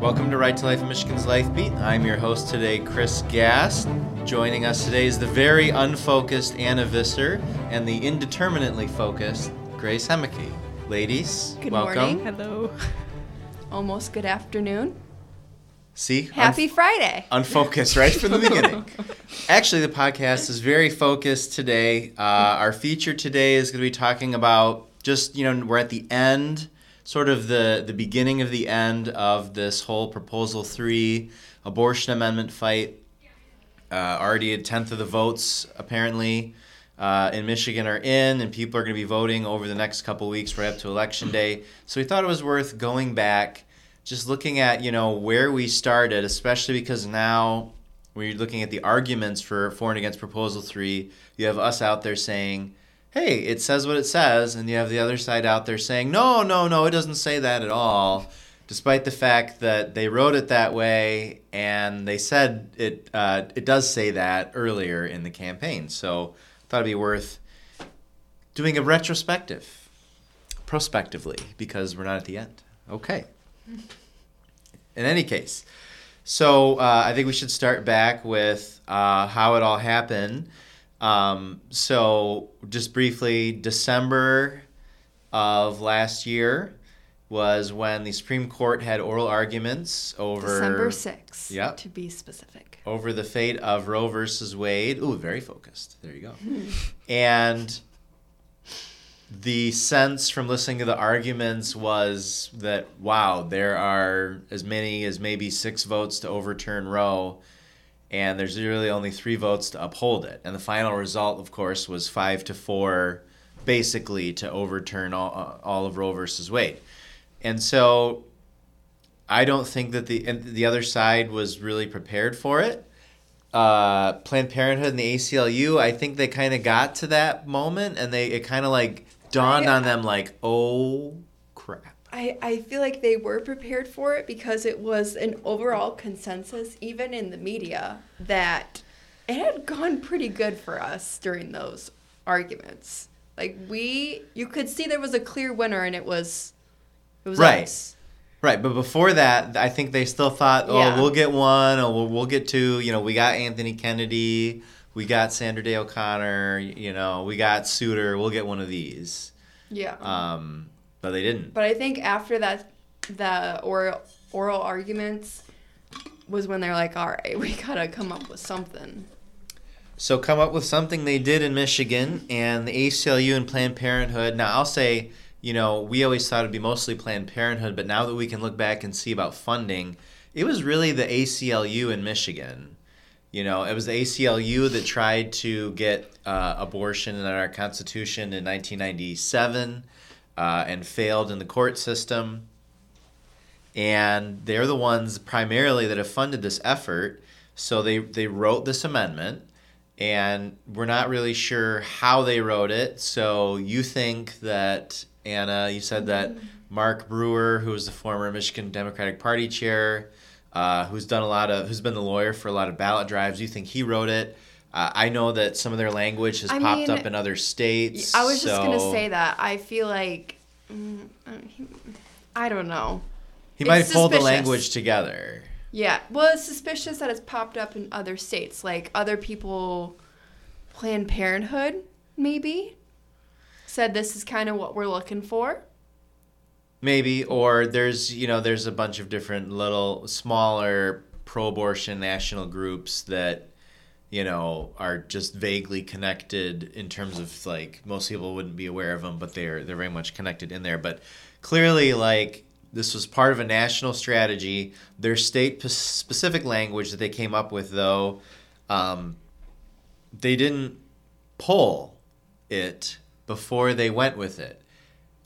Welcome to Right to Life in Michigan's Life Beat. I'm your host today, Chris Gast. Joining us today is the very unfocused Anna Visser and the indeterminately focused Grace Hemeke. Ladies, Good welcome. morning. Hello. Almost good afternoon. See? Happy Unf- Friday. unfocused right from the beginning. Actually, the podcast is very focused today. Uh, our feature today is going to be talking about just, you know, we're at the end, sort of the, the beginning of the end of this whole Proposal 3 abortion amendment fight. Uh, already a tenth of the votes, apparently, uh, in Michigan are in, and people are going to be voting over the next couple weeks right up to Election Day. So we thought it was worth going back just looking at you know where we started especially because now we're looking at the arguments for for and against proposal 3 you have us out there saying hey it says what it says and you have the other side out there saying no no no it doesn't say that at all despite the fact that they wrote it that way and they said it uh, it does say that earlier in the campaign. So I thought it'd be worth doing a retrospective prospectively because we're not at the end. Okay. In any case, so uh, I think we should start back with uh, how it all happened. Um, so, just briefly, December of last year was when the Supreme Court had oral arguments over December 6th, Yep. to be specific. over the fate of Roe versus Wade. Ooh, very focused. There you go. and the sense from listening to the arguments was that wow, there are as many as maybe six votes to overturn Roe, and there's really only three votes to uphold it. And the final result, of course, was five to four, basically to overturn all, all of Roe versus Wade. And so I don't think that the and the other side was really prepared for it. Uh, Planned Parenthood and the ACLU, I think they kind of got to that moment, and they it kind of like dawned I- on them like, oh. I, I feel like they were prepared for it because it was an overall consensus, even in the media, that it had gone pretty good for us during those arguments. Like we, you could see there was a clear winner, and it was, it was Right. us. Right, but before that, I think they still thought, oh, Yeah. we'll get one, or we'll, we'll get two. You know, we got Anthony Kennedy, we got Sandra Day O'Connor, you know, we got Souter. We'll get one of these. Yeah. Um, but they didn't. But I think after that, the oral oral arguments was when they're like, all right, we gotta come up with something. So come up with something they did in Michigan and the ACLU and Planned Parenthood. Now I'll say, you know, we always thought it'd be mostly Planned Parenthood, but now that we can look back and see about funding, it was really the ACLU in Michigan. You know, it was the ACLU that tried to get uh, abortion in our Constitution in 1997 uh, and failed in the court system. And they're the ones primarily that have funded this effort. So they, they wrote this amendment, and we're not really sure how they wrote it. So you think that, Anna, you said that Mark Brewer, who was the former Michigan Democratic Party chair, uh, who's done a lot of, who's been the lawyer for a lot of ballot drives, you think he wrote it. Uh, I know that some of their language has I popped mean, up in other states. I was just gonna say that. I feel like, mm, uh, I don't know. he might it's have pulled the language together. Yeah, well, it's suspicious that it's popped up in other states, like other people, Planned Parenthood, maybe, said this is kind of what we're looking for. Maybe, or there's you know there's a bunch of different little smaller pro-abortion national groups that you know are just vaguely connected in terms of like most people wouldn't be aware of them, but they're they're very much connected in there. But clearly, like this was part of a national strategy. Their state specific language that they came up with, though, um, they didn't pull it before they went with it.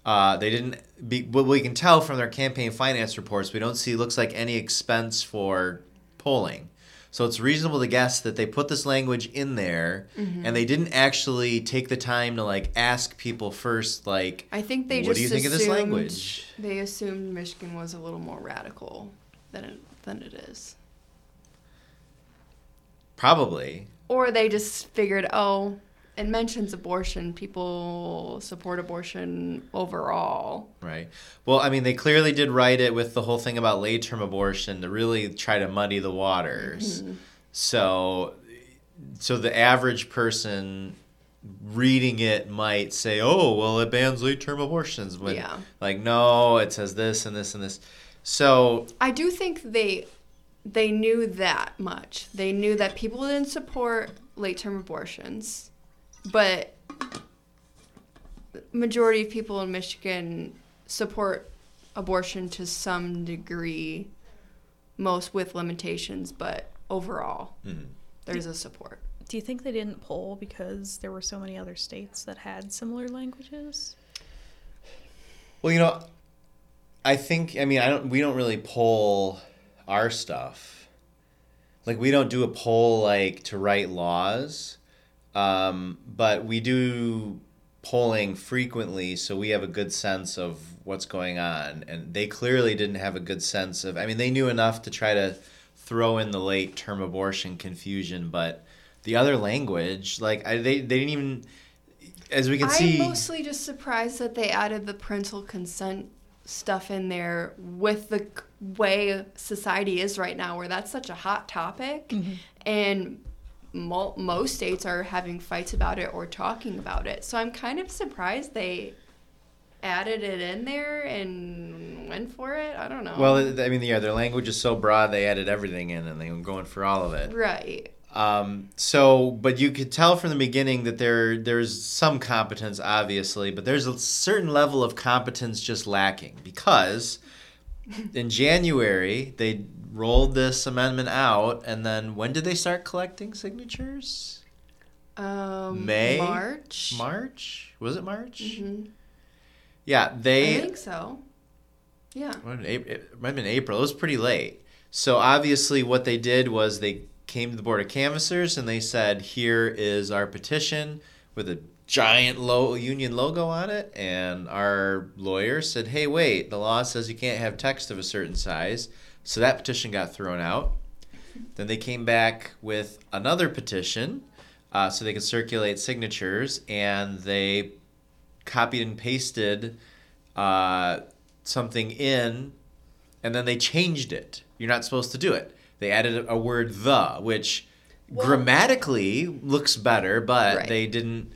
Uh, they didn't. Be, what we can tell from their campaign finance reports, we don't see looks like any expense for polling. So it's reasonable to guess that they put this language in there, mm-hmm. and they didn't actually take the time to like ask people first, like, I think they what just do you think of this language? They assumed Michigan was a little more radical than it, than it is. Probably. Or they just figured, oh, it mentions abortion. People support abortion overall. Right. Well, I mean, they clearly did write it with the whole thing about late term abortion to really try to muddy the waters. Mm-hmm. So, so the average person reading it might say, "Oh, well, it bans late term abortions." When, Yeah. Like, no, it says this and this and this. So, I do think they they knew that much. They knew that people didn't support late term abortions, but majority of people in Michigan support abortion to some degree, most with limitations, but overall mhm. there's a support. Do you think they didn't poll because there were so many other states that had similar languages? well, you know, I think. I mean, I don't. We don't really poll our stuff. Like, we don't do a poll like to write laws, um, but we do polling frequently, so we have a good sense of what's going on. And they clearly didn't have a good sense of. I mean, they knew enough to try to throw in the late term abortion confusion, but the other language, like I, they, they didn't even. As we can see I'm mostly just surprised that they added the parental consent stuff in there with the way society is right now, where that's such a hot topic, and mo- most states are having fights about it or talking about it. So I'm kind of surprised they added it in there and went for it. I don't know. Well, I mean, yeah, their language is so broad they added everything in, and they were going for all of it. right. Um, so, but you could tell from the beginning that there there's some competence, obviously, but there's a certain level of competence just lacking because in January they rolled this amendment out, and then when did they start collecting signatures? Um, May? March. March was it March? Mhm. Yeah, they. I think so. Yeah. It might have been April. It was pretty late. So obviously, what they did was they came to the board of canvassers and they said, "Here is our petition with a giant low union logo on it." And our lawyer said, "Hey, wait! The law says you can't have text of a certain size." So that petition got thrown out. Then they came back with another petition, uh, so they could circulate signatures, and they copied and pasted uh, something in, and then they changed it. You're not supposed to do it. They added a word "the," which Well- grammatically looks better, but Right. they didn't.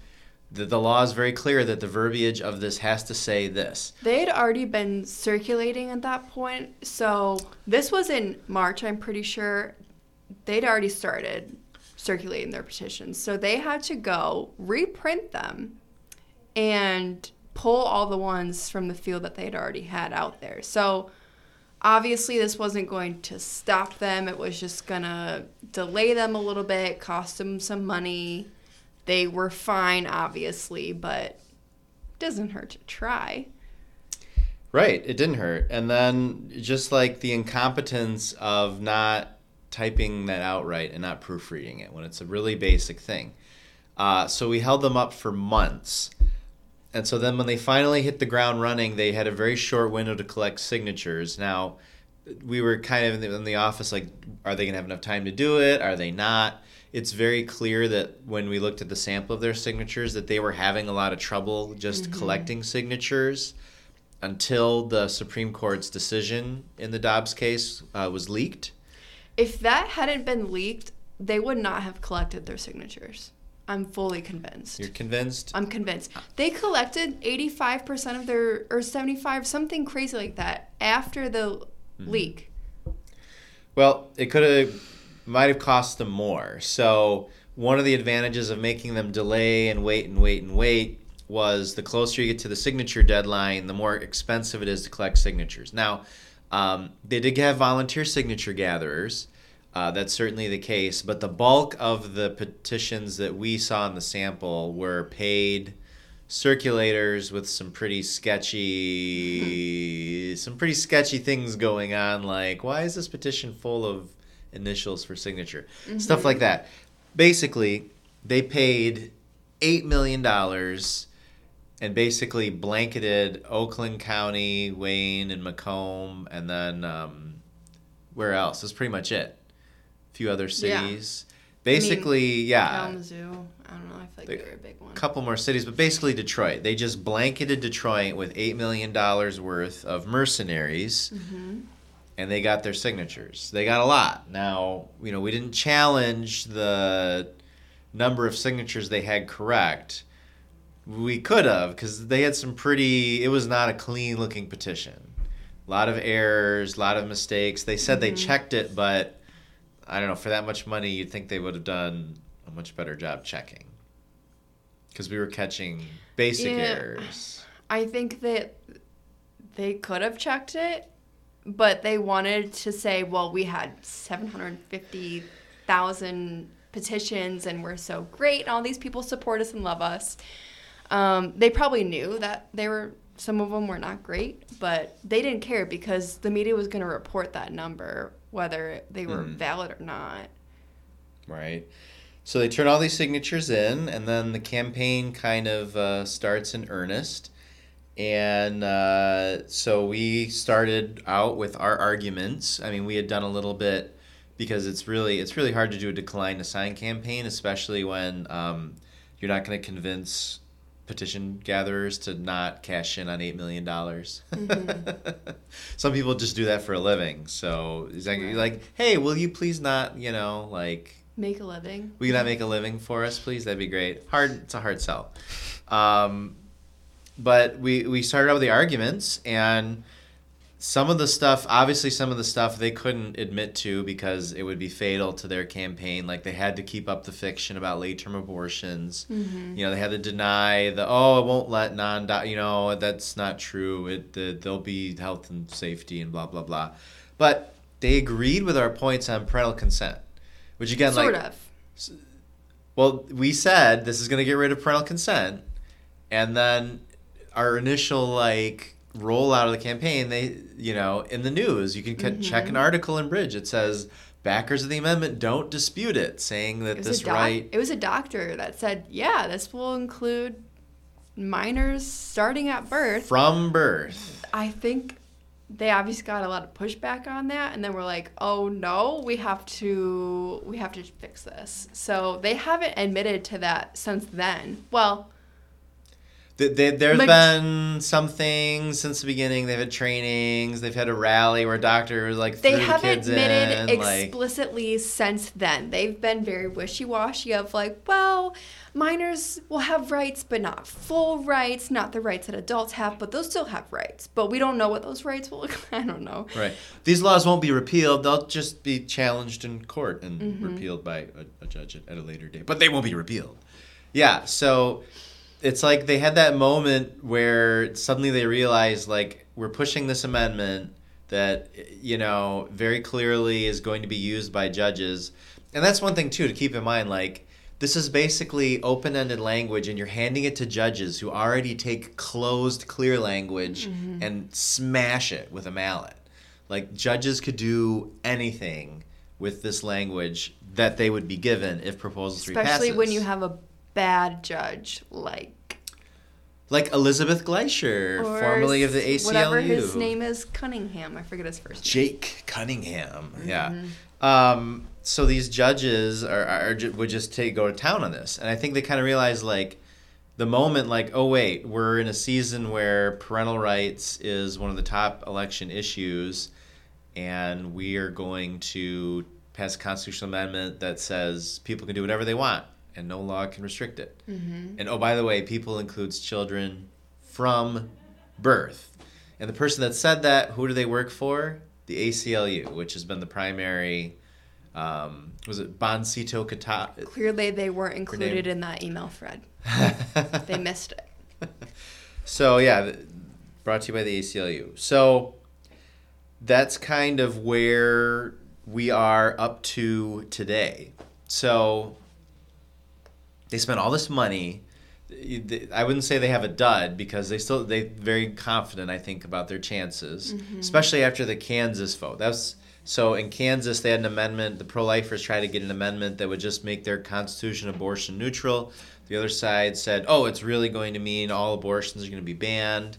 The, the law is very clear that the verbiage of this has to say this. They had already been circulating at that point. So this was in March, I'm pretty sure. They'd already started circulating their petitions. So they had to go reprint them and pull all the ones from the field that they'd already had out there. So obviously this wasn't going to stop them. It was just going to delay them a little bit, cost them some money. They were fine obviously, but doesn't hurt to try. Right, it didn't hurt. And then just like the incompetence of not typing that out right and not proofreading it when it's a really basic thing. Uh, so we held them up for months. And so then when they finally hit the ground running, they had a very short window to collect signatures. Now, we were kind of in the, in the office like, are they going to have enough time to do it? Are they not? It's very clear that when we looked at the sample of their signatures that they were having a lot of trouble just collecting signatures until the Supreme Court's decision in the Dobbs case uh, was leaked. If that hadn't been leaked, they would not have collected their signatures. I'm fully convinced. You're convinced? I'm convinced. They collected 85% of their, or 75, something crazy like that, after the leak. Well, it could have, might have cost them more. So one of the advantages of making them delay and wait and wait and wait was the closer you get to the signature deadline, the more expensive it is to collect signatures. Now, um, they did have volunteer signature gatherers. Uh, that's certainly the case, but the bulk of the petitions that we saw in the sample were paid circulators with some pretty sketchy some pretty sketchy things going on like why is this petition full of initials for signature stuff like that basically they paid 8 million dollars and basically blanketed Oakland County, Wayne, and Macomb, and then um, where else? That's pretty much it. A few other cities. Yeah. basically, yeah, Kalamazoo. I don't know. I feel like They- they were a big one. a couple more cities, but basically Detroit. They just blanketed Detroit with eight million dollars worth of mercenaries, hmm and they got their signatures. They got a lot. Now, you know, we didn't challenge the number of signatures they had correct. We could have, because they had some pretty. It was not a clean looking petition. A lot of errors, a lot of mistakes. They said they Mhm. checked it, but I don't know. For that much money, you'd think they would have done a much better job checking. Because we were catching basic Yeah. errors. I think that they could have checked it, but they wanted to say, well, we had 750,000 petitions and we're so great and all these people support us and love us. Um, they probably knew that they were some of them were not great, but they didn't care because the media was going to report that number whether they were Mhm. valid or not. Right. So they turn all these signatures in, and then the campaign kind of uh, starts in earnest. And uh, so we started out with our arguments. I mean, we had done a little bit because it's really it's really hard to do a decline to sign campaign, especially when um, you're not going to convince petition gatherers to not cash in on eight million dollars. Some people just do that for a living. So it's like, Right. like, hey, will you please not, you know, like Make a living. Will you not make a living for us, please? That'd be great. Hard. It's a hard sell. Um, but we we started out with the arguments, and some of the stuff, obviously, some of the stuff they couldn't admit to because it would be fatal to their campaign. Like they had to keep up the fiction about late term abortions. Mm-hmm. You know, they had to deny the oh, it won't let non. You know, that's not true. It the, there'll be health and safety and blah blah blah. But they agreed with our points on parental consent, which again, sort like of. well, we said this is going to get rid of parental consent, and then our initial like rollout of the campaign, they you know in the news you can c- check an mm-hmm. article in Bridge. It says backers of the amendment don't dispute it, saying that It this doc- right. it was a doctor that said, yeah, this will include minors starting at birth. From birth, I think they obviously got a lot of pushback on that and then we're like, "Oh no, we have to we have to fix this." So they haven't admitted to that since then. Well, Th- there's Maj- been some things since the beginning. They've had trainings. They've had a rally where doctors like they haven't admitted in, like explicitly since then. They've been very wishy-washy of like, well, minors will have rights, but not full rights, not the rights that adults have, but they'll still have rights. But we don't know what those rights will look. I don't know. Right. These laws won't be repealed. They'll just be challenged in court and Mm-hmm. repealed by a, a judge at a later date. But they won't be repealed. Yeah. So it's like they had that moment where suddenly they realized, like, we're pushing this amendment that, you know, very clearly is going to be used by judges. And that's one thing, too, to keep in mind. Like, this is basically open ended language, and you're handing it to judges who already take closed, clear language mm-hmm. and smash it with a mallet. Like, judges could do anything with this language that they would be given if Proposal 3 Especially when you have a bad judge like Like Elizabeth Gleicher, formerly of the ACLU. Whatever his name is, Cunningham. I forget his first name. Jake Cunningham. Mm-hmm. Yeah. Um, so these judges are, are would just take go to town on this, and I think they kind of realize like the moment like oh wait we're in a season where parental rights is one of the top election issues, and we are going to pass a constitutional amendment that says people can do whatever they want and no law can restrict it. Mm-hmm. And oh, by the way, people includes children from birth. And the person that said that, who do they work for? The ACLU, which has been the primary. Um, was it Bonsitu Kitaba? Clearly, they weren't included in that email thread. They missed it. so yeah, brought to you by the ACLU. So that's kind of where we are up to today. So they spent all this money. I wouldn't say they have a dud because they still they very confident I think about their chances, especially after the Kansas vote. That's so in Kansas they had an amendment. The pro-lifers tried to get an amendment that would just make their constitution abortion neutral. The other side said, "Oh, it's really going to mean all abortions are going to be banned."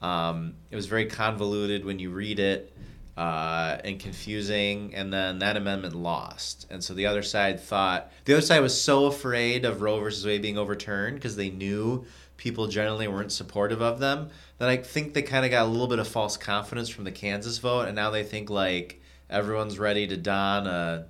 Um, it was very convoluted when you read it. Uh, and confusing, and then that amendment lost. And so the other side thought the other side was so afraid of Roe versus Wade being overturned because they knew people generally weren't supportive of them that I think they kind of got a little bit of false confidence from the Kansas vote, and now they think like everyone's ready to don a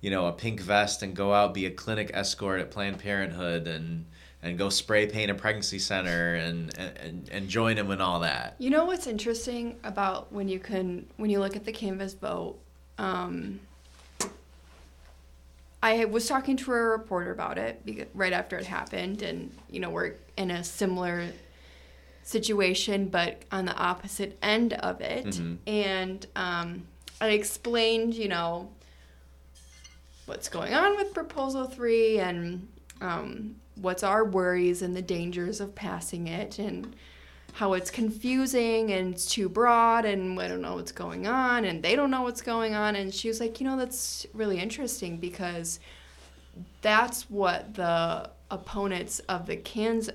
you know a pink vest and go out be a clinic escort at Planned Parenthood and and go spray paint a pregnancy center and, and, and join them and all that. You know what's interesting about when you can when you look at the Kansas vote. Um, I was talking to a reporter about it because, right after it happened, and you know we're in a similar situation, but on the opposite end of it. Mhm. And um, I explained, you know, what's going on with Proposal Three and um, what's our worries and the dangers of passing it and how it's confusing and it's too broad and I don't know what's going on and they don't know what's going on and she was like, you know, that's really interesting because that's what the opponents of the Kansas,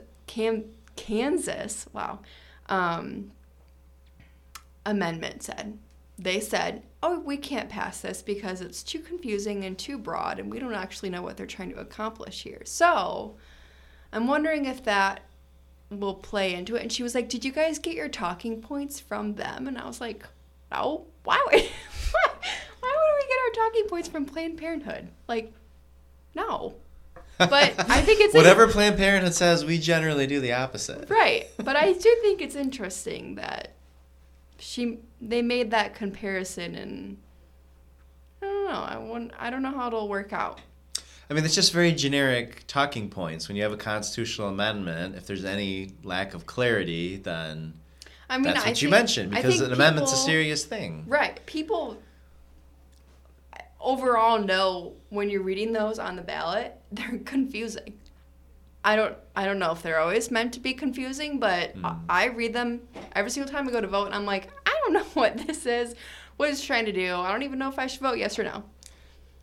Kansas, wow, um, amendment said. They said, oh, we can't pass this because it's too confusing and too broad and we don't actually know what they're trying to accomplish here. So I'm wondering if that will play into it. And she was like, Did you guys get your talking points from them? And I was like, No. Why would, why, would we get our talking points from Planned Parenthood? Like, no. But I think it's Whatever Planned Parenthood says, we generally do the opposite. right. But I do think it's interesting that she they made that comparison, and I don't know. I wouldn't, I don't know how it'll work out. I mean, it's just very generic talking points. When you have a constitutional amendment, if there's any lack of clarity, then I mean, that's I what you think- mentioned because an amendment's a serious thing. Right. People overall know when you're reading those on the ballot, they're confusing. I don't I don't know if they're always meant to be confusing, but I, Mm. I read them every single time I go to vote and I'm like, I don't know what this is. What it's trying to do. I don't even know if I should vote yes or no.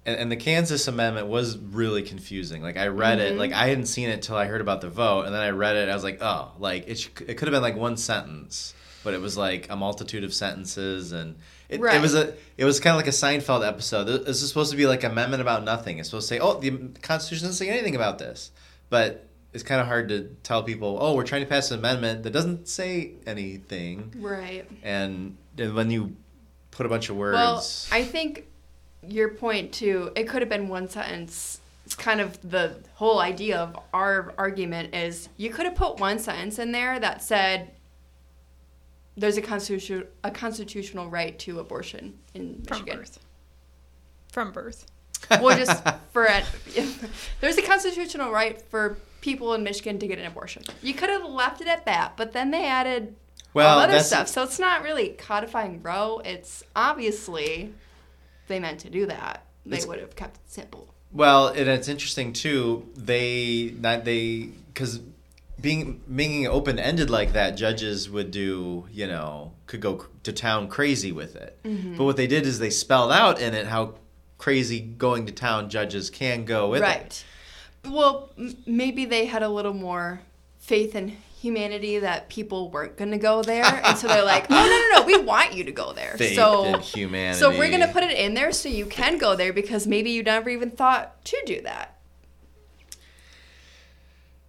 And, and the Kansas amendment was really confusing. Like I read it, Mhm. like I hadn't seen it till I heard about the vote, and then I read it. I was like, oh, like it. sh- It could have been like one sentence, but it was like a multitude of sentences, and it, it was a. It was kind of like a Seinfeld episode. This is supposed to be like amendment about nothing. It's supposed to say, oh, the Constitution doesn't say anything about this, but it's kind of hard to tell people, oh, we're trying to pass an amendment that doesn't say anything, Right. and, and when you put a bunch of words. Well, I think your point too. It could have been one sentence. It's kind of the whole idea of our argument is you could have put one sentence in there that said there's a constitution a constitutional right to abortion in Michigan. From Michigan. birth. From birth. Well, just for it, there's a constitutional right for people in Michigan to get an abortion. You could have left it at that, but then they added well, other stuff. So it's not really codifying Roe. It's obviously they meant to do that. They It's- would have kept it simple. Well, and it's interesting too. They not they because being making it open ended like that, judges would do you know could go to town crazy with it. Mm-hmm. But what they did is they spelled out in it how crazy going to town judges can go with it. right. Well, m- maybe they had a little more faith in humanity that people weren't going to go there, and so they're like, "Oh no, no, no, we want you to go there." Faith so, humanity. so we're going to put it in there so you can go there because maybe you never even thought to do that.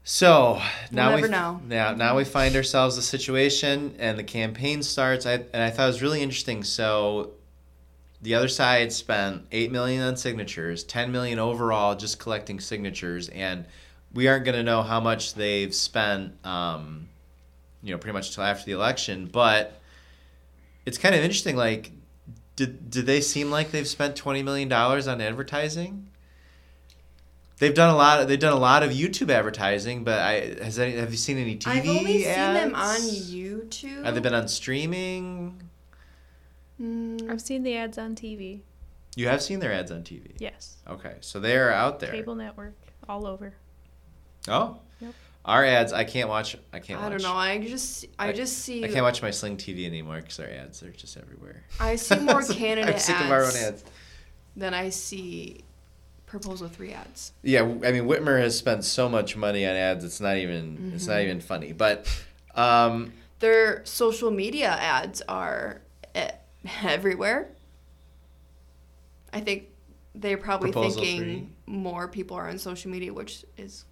So now never we know. now now we find ourselves a situation, and the campaign starts. I and I thought it was really interesting. So the other side spent eight million on signatures, ten million overall, just collecting signatures, and we aren't going to know how much they've spent. Um, you know, pretty much until after the election, but it's kind of interesting. Like, did did they seem like they've spent twenty million dollars on advertising? They've done a lot. Of, they've done a lot of YouTube advertising, but I has any, have you seen any TV I've only ads? seen them on YouTube. Have they been on streaming? Mm, I've seen the ads on TV. You have seen their ads on TV. Yes. Okay, so they are out there. Cable network all over. Oh, Yep. our ads. I can't watch. I can't. I watch. don't know. I just I, I- just see I can't watch my Sling TV anymore because our ads are just everywhere. I see more candidate I'm sick ads, of our own ads. than I see proposal three ads. Yeah, I mean Whitmer has spent so much money on ads. It's not even. It's Mm-hmm. not even funny. But um, Their social media ads are eh, everywhere. I think they're probably Proposal thinking three. more people are on social media, which is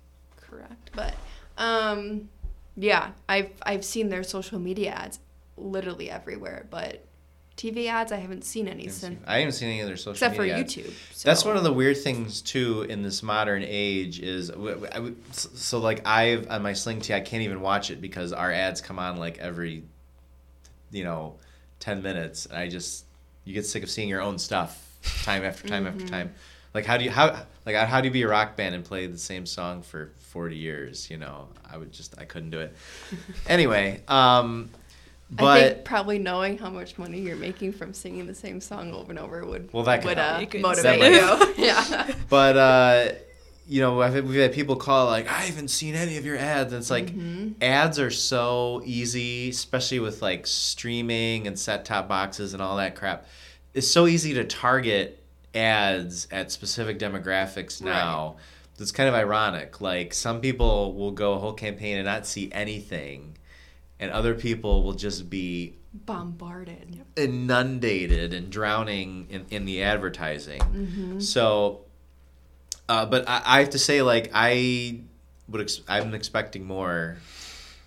correct. But um, yeah, I've I've seen their social media ads literally everywhere, but TV ads I haven't seen any since I haven't seen any of their social except for. YouTube. That's one of the weird things too in this modern age is w- w- I would- s- so like I've on my Sling T I can't even watch it because our ads come on like every you know 10 minutes and I just you get sick of seeing your own stuff time after time after time. Like how do you how like how do you be a rock band and play the same song for 40 years, you know? I would just I couldn't do it. anyway, um I but think probably knowing how much money you're making from singing the same song over and over would Well, that could would uh, You could motivate you. yeah. But uh, you know, I've, we've had people call like, I haven't seen any of your ads. And it's like ads are so easy, especially with like streaming and set top boxes and all that crap. It's so easy to target ads at specific demographics now. It's kind of ironic. Like some people will go a whole campaign and not see anything, and other people will just be Bombarded. inundated and drowning in, in the advertising. So, uh, but I, I have to say, like I would, ex- I'm expecting more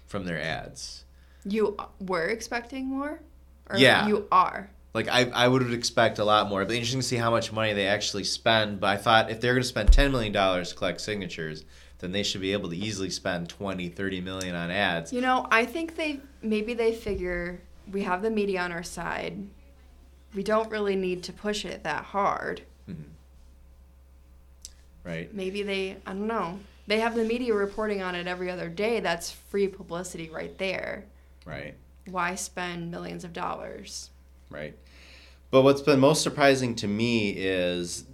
from their ads. You were expecting more? Or Yeah. You are. Like I, I would expect a lot more. It'd be interesting to see how much money they actually spend. But I thought if they're going to spend ten million dollars to collect signatures, then they should be able to easily spend 20, 30 million on ads. You know, I think they maybe they figure we have the media on our side. We don't really need to push it that hard. Mm-hmm. Right. Maybe they, I don't know. They have the media reporting on it every other day. That's free publicity right there. Right. Why spend millions of dollars? Right. But what's been most surprising to me is,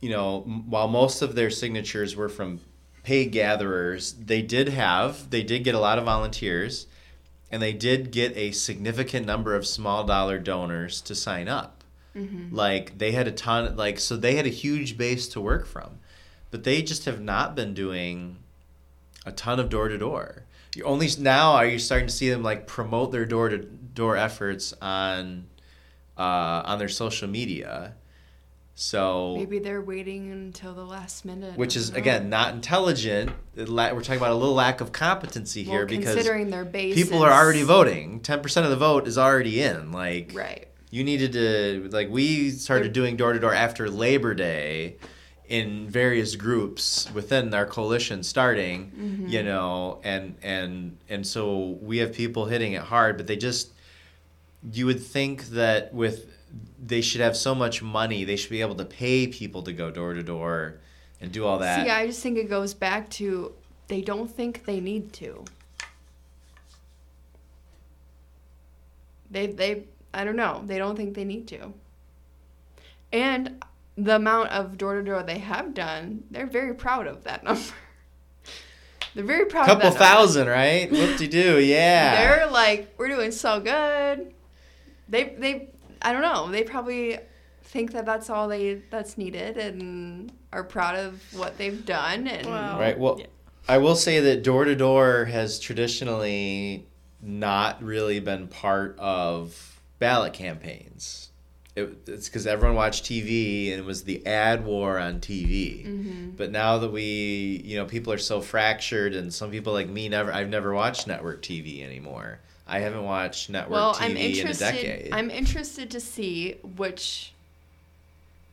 you know, while most of their signatures were from paid gatherers, they did have, they did get a lot of volunteers, and they did get a significant number of small dollar donors to sign up. Mm-hmm. Like they had a ton, like so they had a huge base to work from, but they just have not been doing a ton of door to door. You only now are you starting to see them like promote their door to door efforts on uh, on their social media. So Maybe they're waiting until the last minute. which is know. again not intelligent. We're talking about a little lack of competency Well, here because considering their base people are already voting. Ten percent of the vote is already in. Like Right. you needed to like we started They're- doing door to door after Labor Day in various groups within our coalition starting Mm-hmm. you know and and and so we have people hitting it hard but they just you would think that with they should have so much money they should be able to pay people to go door to door and do all that See, I just think it goes back to they don't think they need to. They they I don't know. They don't think they need to. And the amount of door to door they have done, they're very proud of that number. they're very proud couple of that number. thousand right what do you do yeah They're like, we're doing so good. They they I don't know. They probably think that that's all they that's needed and are proud of what they've done and Wow. Right. Well, Yeah. I will say that door to door has traditionally not really been part of ballot campaigns. It, it's because everyone watched TV and it was the ad war on TV. Mm-hmm. But now that we, you know, people are so fractured, and some people like me never, I've never watched network TV anymore. I haven't watched network well, TV I'm in a interested. decade. I'm interested to see which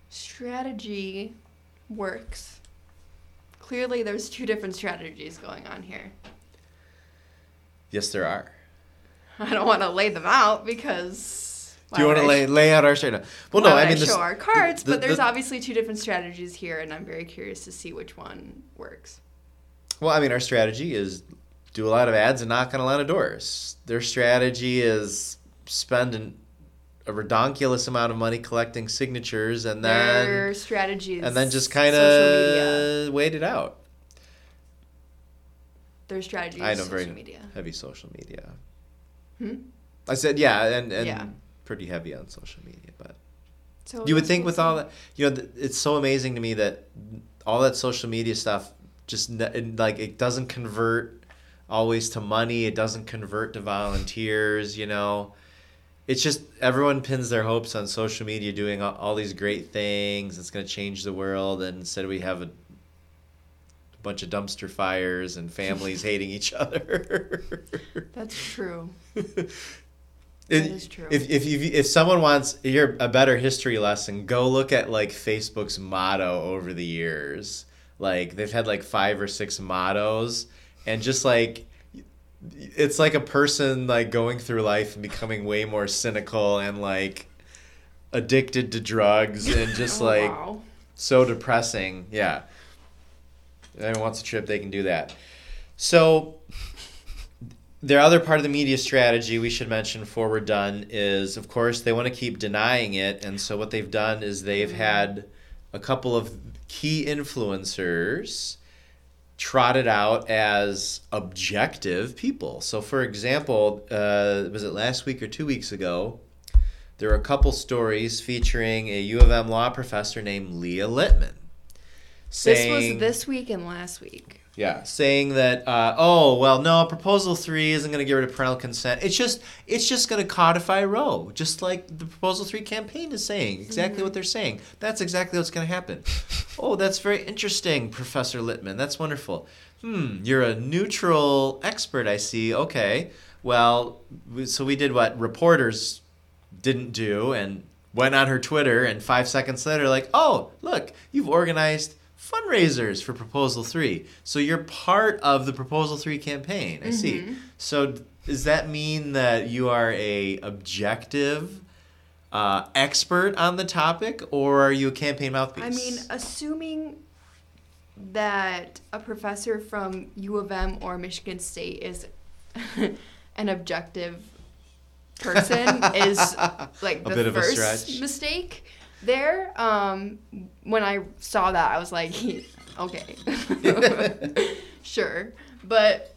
strategy works. Clearly, there's two different strategies going on here. yes, there are. I don't want to lay them out because. Do you want to I lay lay out our strategy? Well, no, I mean this, show our cards, the- but there's the- obviously two different strategies here, and I'm very curious to see which one works. Well, I mean, our strategy is do a lot of ads and knock on a lot of doors. Their strategy is spend an, a redonkulous amount of money collecting signatures and then Their strategy is and then just kind of wait it out. Their strategy is I know social very media. heavy social media. Hmm? I said yeah, and and Yeah. pretty heavy on social media, but So you would think with all that, you know, it's so amazing to me that all that social media stuff just like it doesn't convert always to money. It doesn't convert to volunteers. You know, it's just everyone pins their hopes on social media doing all, all these great things. It's going to change the world, and instead we have a bunch of dumpster fires and families hating each other. That's true. It- is true. If if you, if someone wants hear a better history lesson, go look at like Facebook's motto over the years. Like they've had like five or six mottos, and just like it's like a person like going through life and becoming way more cynical and like addicted to drugs and just Oh, like wow. so depressing. Yeah. If anyone wants a trip, they can do that. So, their other part of the media strategy we should mention before we're done is, of course, they want to keep denying it. And so, what they've done is they've mm. had a couple of key influencers trotted out as objective people. So, for example, uh, was it last week or two weeks ago? There were a couple stories featuring a U of M law professor named Leah Littman. Saying, This was this week and last week. yeah, saying that uh, oh well, no, proposal three isn't going to get rid of parental consent. It's just it's just going to codify Roe, just like the proposal three campaign is saying. Exactly what they're saying. That's exactly what's going to happen. Oh, that's very interesting, Professor Littman. That's wonderful. Hmm, you're a neutral expert, I see. Okay, well, so we did what reporters didn't do and went on her Twitter and five seconds later like, "Oh, look, you've organized fundraisers for Proposal 3." So you're part of the Proposal 3 campaign. I see. So does that mean that you are a objective uh, expert on the topic or are you a campaign mouthpiece? I mean, assuming that a professor from U of M or Michigan State is an objective person is like A the bit of a first mistake there. Um, when I saw that, I was like, okay, sure, but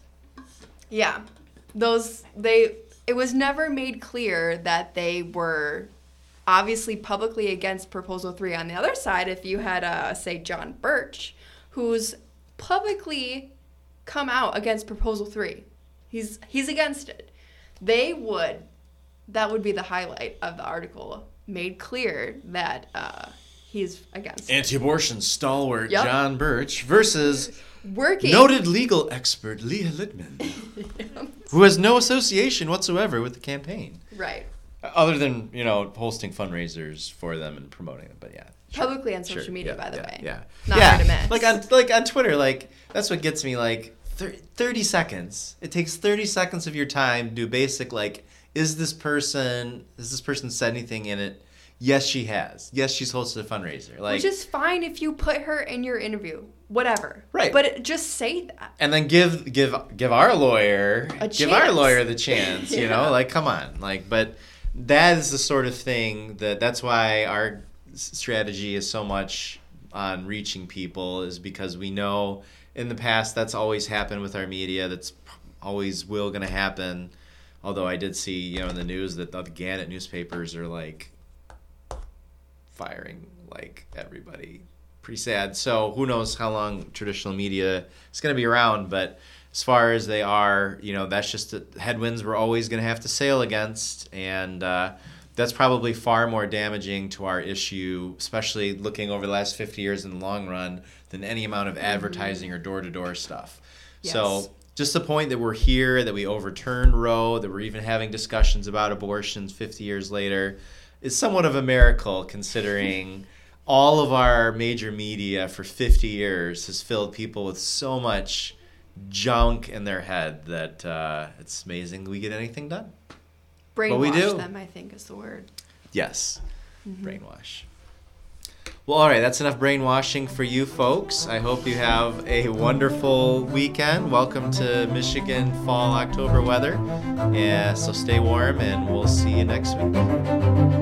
yeah, those they it was never made clear that they were obviously publicly against proposal 3 on the other side if you had uh, say john bursch who's publicly come out against proposal 3 he's he's against it they would that would be the highlight of the article made clear that uh, he's against. Anti-abortion stalwart Yep. John Bursch versus working noted legal expert Leah Littman, who has no association whatsoever with the campaign. right Other than, you know, hosting fundraisers for them and promoting them, but yeah. sure, publicly on social sure, media yeah, by the yeah, way Yeah. Not yeah. hard to miss. Like on like on Twitter, like that's what gets me like 30 seconds. It takes 30 seconds of your time to do basic like is this person has this person said anything in it? Yes, she has. Yes, she's hosted a fundraiser. Like which is fine if you put her in your interview whatever Right. but it, just say that and then give give give our lawyer A give our lawyer the chance you Yeah. know like come on like but that is the sort of thing that that's why our strategy is so much on reaching people is because we know in the past that's always happened with our media that's always will going to happen although i did see you know in the news that the gannett newspapers are like firing like everybody. Pretty sad. So who knows how long traditional media is going to be around? But as far as they are, you know, that's just the headwinds we're always going to have to sail against, and uh, that's probably far more damaging to our issue, especially looking over the last 50 years in the long run, than any amount of advertising or door-to-door stuff. Yes. So just the point that we're here, that we overturned Roe, that we're even having discussions about abortions 50 years later, is somewhat of a miracle considering all of our major media for 50 years has filled people with so much junk in their head that uh, it's amazing we get anything done. brainwash we do. them i think is the word Yes, brainwash. Well, all right, that's enough brainwashing for you folks. I hope you have a wonderful weekend. Welcome to Michigan fall October weather. Yeah, so stay warm and we'll see you next week.